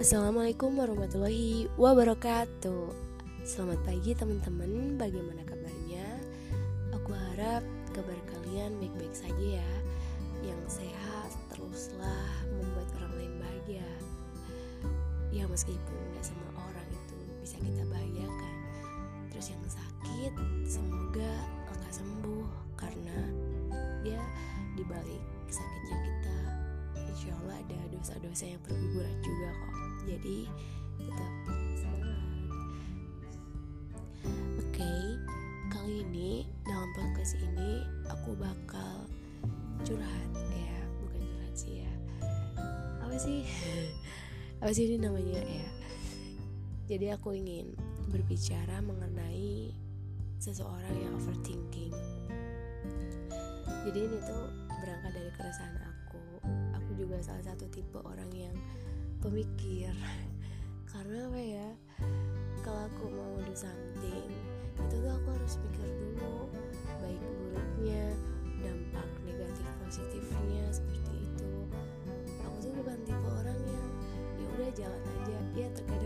Assalamualaikum warahmatullahi wabarakatuh. Selamat pagi teman-teman, bagaimana kabarnya? Aku harap kabar kalian baik-baik saja ya. Yang sehat teruslah membuat orang lain bahagia. Ya meskipun gak semua orang itu bisa kita bahagiakan. Terus yang sakit semoga lekas sembuh. Karena dia dibalik sakitnya kita Insya Allah ada dosa-dosa yang berguguran juga kok Jadi tetap semangat. Oke, kali ini dalam podcast ini aku bakal curhat. Ya Bukan curhat sih ya. Apa sih? Apa sih ini namanya ya? Jadi aku ingin berbicara mengenai seseorang yang overthinking. Jadi ini tuh berangkat dari keresahan aku. Aku juga salah satu tipe orang yang pemikir. Karena apa ya? Kalau aku mau do something Itu tuh aku harus pikir dulu Baik buruknya Dampak negatif positifnya Seperti itu. Aku tuh bukan tipe orang yang ya udah jalan aja. Ya terkadang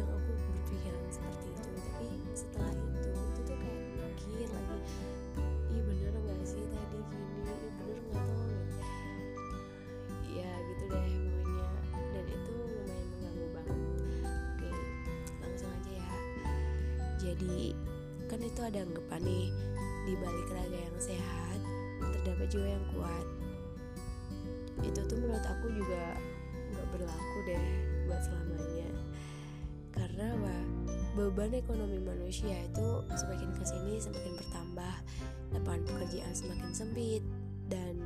jadi kan itu ada anggapan nih di balik raga yang sehat terdapat jiwa yang kuat. Itu tuh menurut aku juga nggak berlaku deh buat selamanya. Karena apa? Beban ekonomi manusia itu semakin ke sini semakin bertambah lapangan pekerjaan semakin sempit dan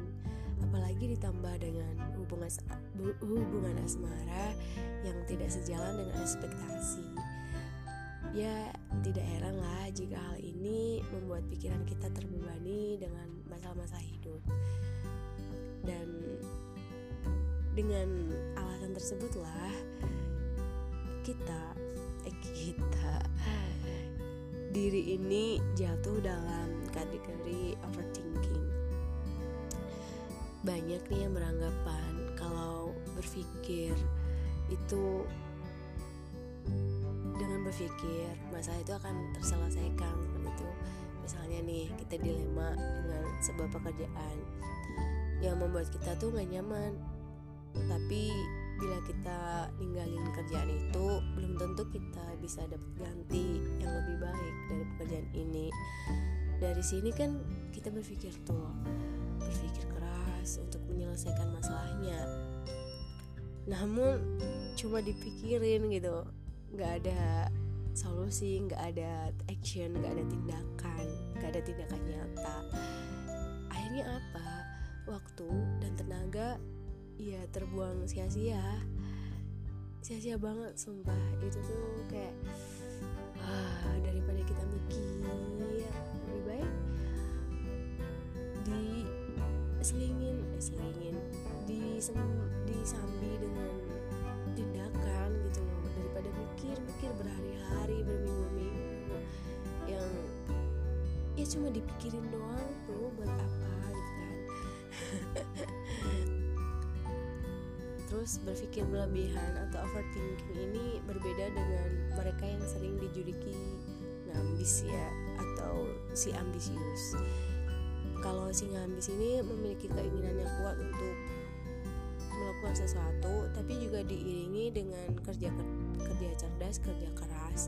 apalagi ditambah dengan hubungan hubungan asmara yang tidak sejalan dengan ekspektasi. Ya, tidak heran lah jika hal ini membuat pikiran kita terbebani dengan masalah-masalah hidup. Dan dengan alasan tersebutlah kita eh kita diri ini jatuh dalam kategori overthinking banyak nih yang beranggapan kalau berpikir itu berpikir masalah itu akan terselesaikan. Itu misalnya nih kita dilema dengan sebuah pekerjaan yang membuat kita tuh gak nyaman. Tapi bila kita ninggalin kerjaan itu belum tentu kita bisa dapat ganti yang lebih baik dari pekerjaan ini. Dari sini kan kita berpikir tuh berpikir keras untuk menyelesaikan masalahnya. Namun cuma dipikirin gitu nggak ada solusi nggak ada action nggak ada tindakan nggak ada tindakan nyata. Akhirnya apa? Waktu dan tenaga ya terbuang sia-sia. Sia-sia banget sumpah. Itu tuh kayak ah, daripada kita mikir lebih baik di selingin eh selingin disem, disambi dengan tindakan gitu loh cuma dipikirin doang tuh buat apa gitu kan. Terus berpikir berlebihan atau overthinking ini berbeda dengan mereka yang sering dijuluki ngambis ya atau si ambisius. Kalau si ngambis ini memiliki keinginan yang kuat untuk melakukan sesuatu tapi juga diiringi dengan kerja kerja cerdas kerja keras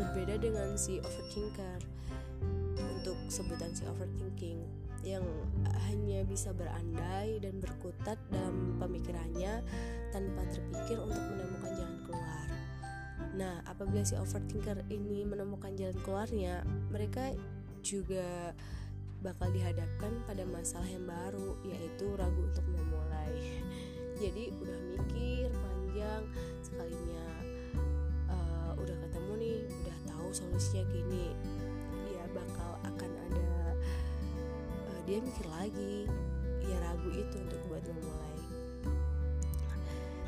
berbeda dengan si overthinker sebutan si overthinking yang hanya bisa berandai dan berkutat dalam pemikirannya tanpa terpikir untuk menemukan jalan keluar. Nah, apabila si overthinker ini menemukan jalan keluarnya, mereka juga bakal dihadapkan pada masalah yang baru, yaitu ragu untuk memulai. Jadi udah mikir panjang sekalinya uh, udah ketemu nih, udah tahu solusinya gini, akan ada uh, dia mikir lagi ya ragu itu untuk buat memulai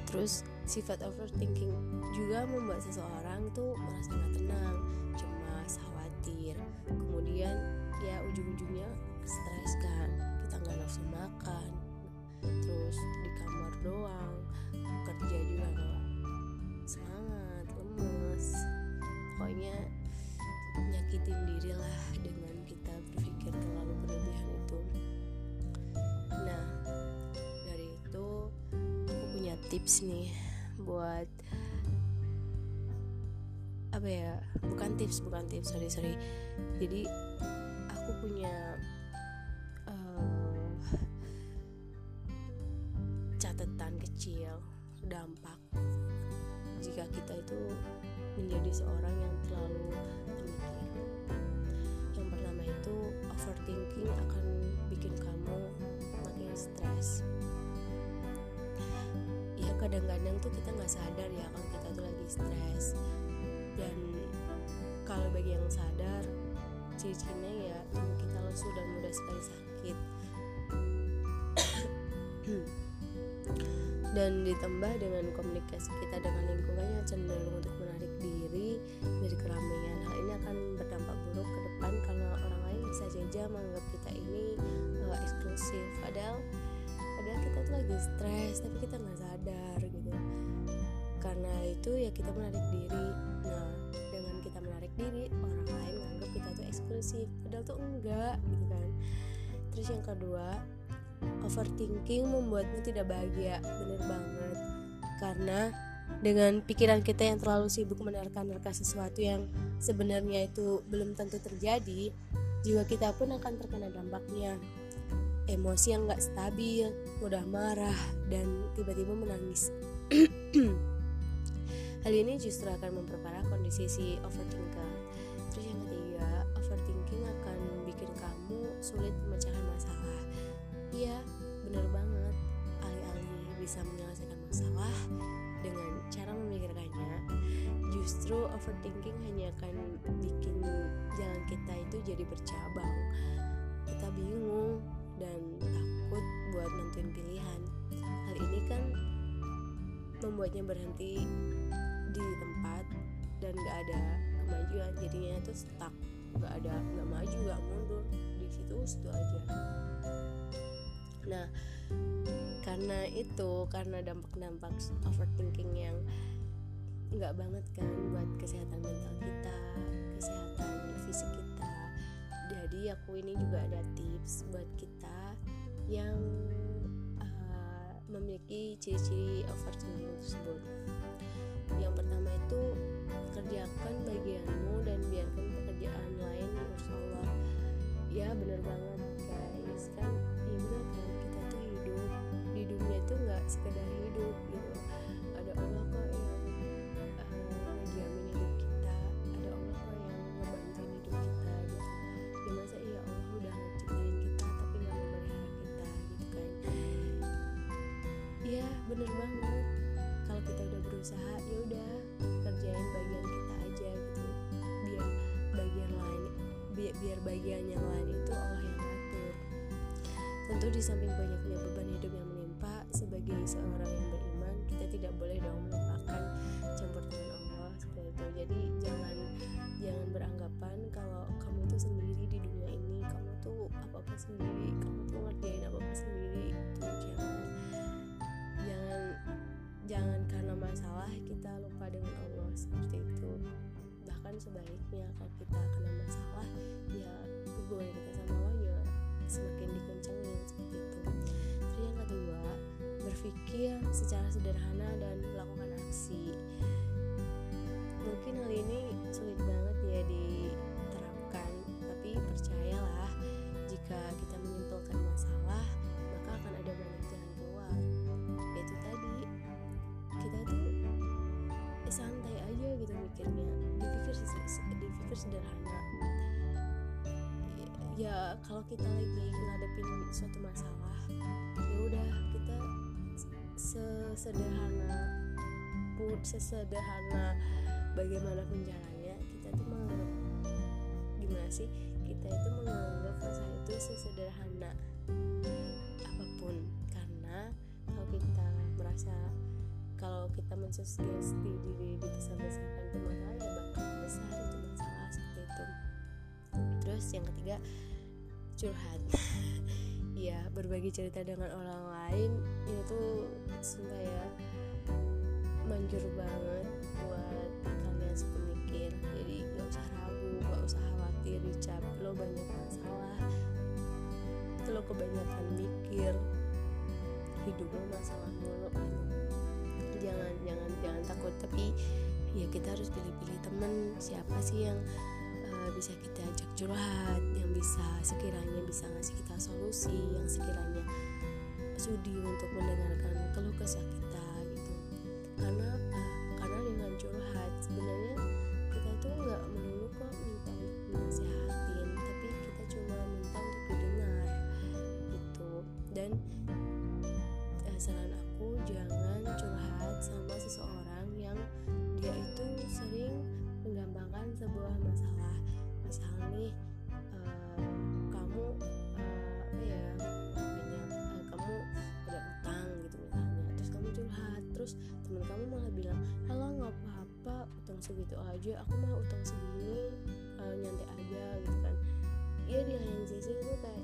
terus sifat overthinking juga membuat seseorang tuh merasa nggak tenang cemas khawatir. Kemudian ya ujung-ujungnya stres kan kita nggak nafsu makan. Terus di kamar doang kerja juga nggak semangat lemes. Pokoknya nyakitin diri lah dengan kita berpikir terlalu berlebihan itu. Nah dari itu aku punya tips nih buat apa ya? Bukan tips bukan tips sorry sorry. Jadi aku punya uh, catatan kecil dampak jika kita itu menjadi seorang yang terlalu itu overthinking akan bikin kamu makin stres. Ya kadang-kadang tuh kita nggak sadar ya kalau kita tuh lagi stres. Dan kalau bagi yang sadar, ciri-cirinya ya tubuh kita lesu dan mudah sekali sakit. dan ditambah dengan komunikasi kita dengan lingkungan yang cenderung untuk menarik diri dari keramaian hal ini akan berdampak buruk ke depan karena orang bisa saja menganggap kita ini uh, eksklusif. Padahal padahal kita tuh lagi stres tapi kita nggak sadar gitu. Karena itu ya kita menarik diri. Nah dengan kita menarik diri orang lain menganggap kita tuh eksklusif. Padahal tuh enggak gitu kan. Terus yang kedua overthinking membuatmu tidak bahagia. Bener banget. Karena dengan pikiran kita yang terlalu sibuk menerka-nerka sesuatu yang sebenarnya itu belum tentu terjadi juga kita pun akan terkena dampaknya. Emosi yang gak stabil mudah marah dan tiba-tiba menangis. Hal ini justru akan memperparah kondisi si overthinker. Terus yang ketiga overthinking akan bikin kamu sulit memecahan masalah. Iya bener banget. Alih-alih bisa menyelesaikan masalah dengan cara memikirkannya. Justru overthinking hanya akan bikin kita itu jadi bercabang. Kita bingung dan takut buat nentuin pilihan. Hal ini kan membuatnya berhenti di tempat dan gak ada kemajuan. Jadinya itu stuck. Gak ada gak maju gak mundur. Di situ situ aja. Nah karena itu karena dampak-dampak overthinking yang nggak banget kan buat kesehatan mental aku ini juga ada tips buat kita yang uh, memiliki ciri-ciri overthinking tersebut. Yang pertama itu kerjakan bagianmu dan biarkan pekerjaan lain urus Allah ya bener banget guys. Kan ya bener kan kita tuh hidup di dunia itu nggak sekedar hidup biar, bagian yang lain itu Allah yang atur. Tentu di samping banyaknya beban hidup yang menimpa sebagai seorang yang beriman kita tidak boleh dong melupakan campur tangan Allah seperti itu. Jadi jangan jangan beranggapan kalau kamu tuh sendiri di dunia ini kamu tuh apa apa sendiri kamu tuh ngerjain apa apa sendiri itu jangan. Jangan jangan karena masalah kita lupa dengan Allah seperti itu bahkan sebaliknya kalau kita kena masalah ya hubungan kita sama Allah ya semakin dikencengin seperti itu. Terus yang kedua berpikir secara sederhana dan melakukan aksi sederhana. Ya kalau kita lagi ngadepin suatu masalah ya udah kita sesederhana pun sesederhana bagaimanapun jalannya kita tuh menganggap gimana sih? Kita itu menganggap masalah itu sesederhana apa pun. Karena kalau kita merasa kalau kita mensugesti diri dibesar-besarkan itu masalah terus yang ketiga curhat. Ya berbagi cerita dengan orang lain itu sumpah ya manjur banget buat kalian sepemikir jadi gak usah ragu gak usah khawatir diri capek lo banyak masalah. Lo kebanyakan mikir. Hidup lo masalah mulu. Jangan jangan jangan takut. Tapi ya kita harus pilih-pilih temen. Siapa sih yang bisa kita ajak curhat yang bisa sekiranya bisa ngasih kita solusi yang sekiranya sudi untuk mendengarkan keluh kesah kita gitu. Karena utang segitu aja aku mah utang segini uh, nyantai aja gitu kan. Ya di lain sisi itu kayak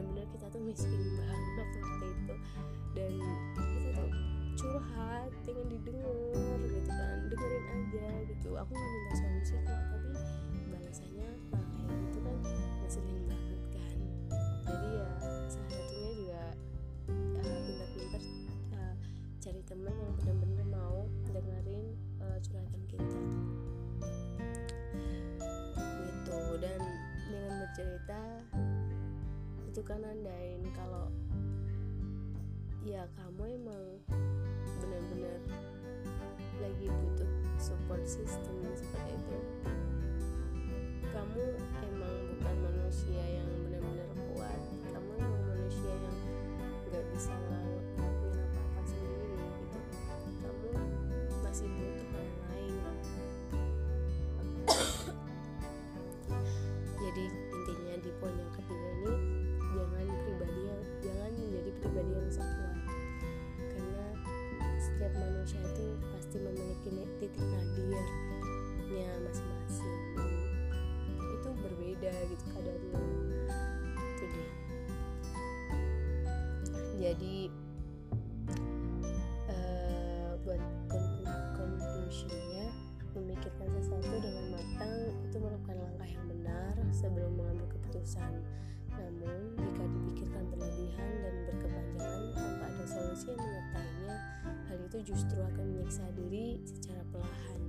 benar-benar kita tuh miskin banget waktu itu. Dan kita tuh curhat pengen didengar gitu kan dengerin aja gitu. Aku nggak minta solusi kok tapi balasannya nah kayak gitu kan ngeselin banget itu kan nandain kalau ya kamu emang benar-benar lagi butuh support system seperti itu. Kamu emang bukan manusia yang benar-benar kuat kamu emang manusia yang nggak bisa jadi uh, buat conclusionnya memikirkan sesuatu dengan matang itu merupakan langkah yang benar sebelum mengambil keputusan. Namun jika dipikirkan berlebihan dan berkepanjangan tanpa ada solusi yang menyertainya hal itu justru akan menyiksa diri secara perlahan.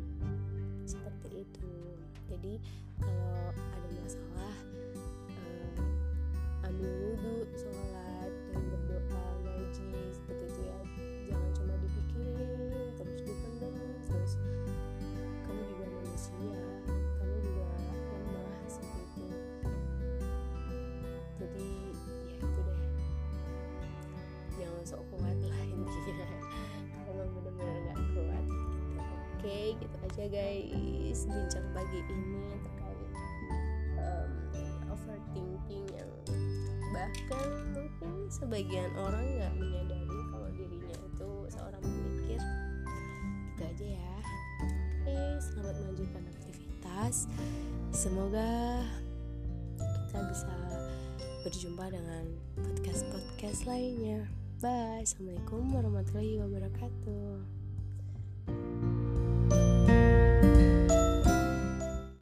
Seperti itu. Jadi aja guys. Bincang pagi ini terkait um, overthinking yang bahkan mungkin sebagian orang nggak menyadari kalau dirinya itu seorang pemikir. Itu aja ya. Oke selamat melanjutkan aktivitas. Semoga kita bisa berjumpa dengan podcast-podcast lainnya. Bye. Assalamualaikum warahmatullahi wabarakatuh